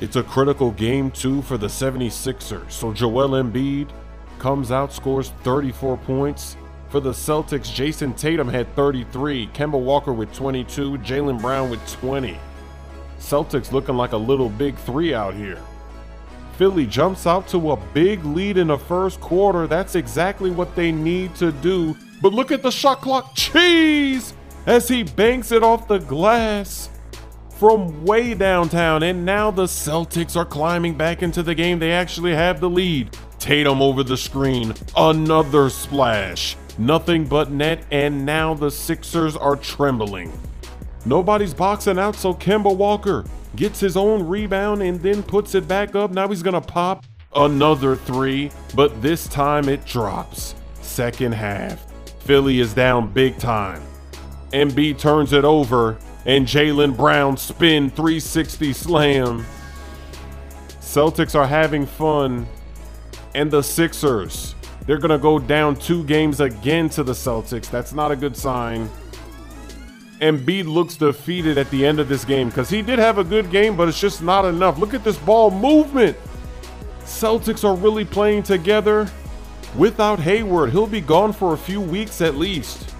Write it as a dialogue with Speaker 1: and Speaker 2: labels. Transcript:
Speaker 1: It's a critical game too, for the 76ers. So Joel Embiid comes out, scores 34 points. For the Celtics, Jayson Tatum had 33, Kemba Walker with 22, Jaylen Brown with 20. Celtics looking like a little big three out here. Philly jumps out to a big lead in the first quarter. That's exactly what they need to do. But look at the shot clock. Cheese! As he banks it off the glass from way downtown. And now the Celtics are climbing back into the game. They actually have the lead. Tatum over the screen. Another splash. Nothing but net. And now the Sixers are trembling. Nobody's boxing out, so Kemba Walker gets his own rebound and then puts it back up. Now he's gonna pop another three, but this time it drops. Second half. Philly is down big time. Embiid turns it over, and Jaylen Brown spin 360 slam. Celtics are having fun, and the Sixers, they're gonna go down two games again to the Celtics. That's not a good sign. Embiid looks defeated at the end of this game because he did have a good game, but it's just not enough. Look at this ball movement. Celtics are really playing together without Hayward. He'll be gone for a few weeks at least.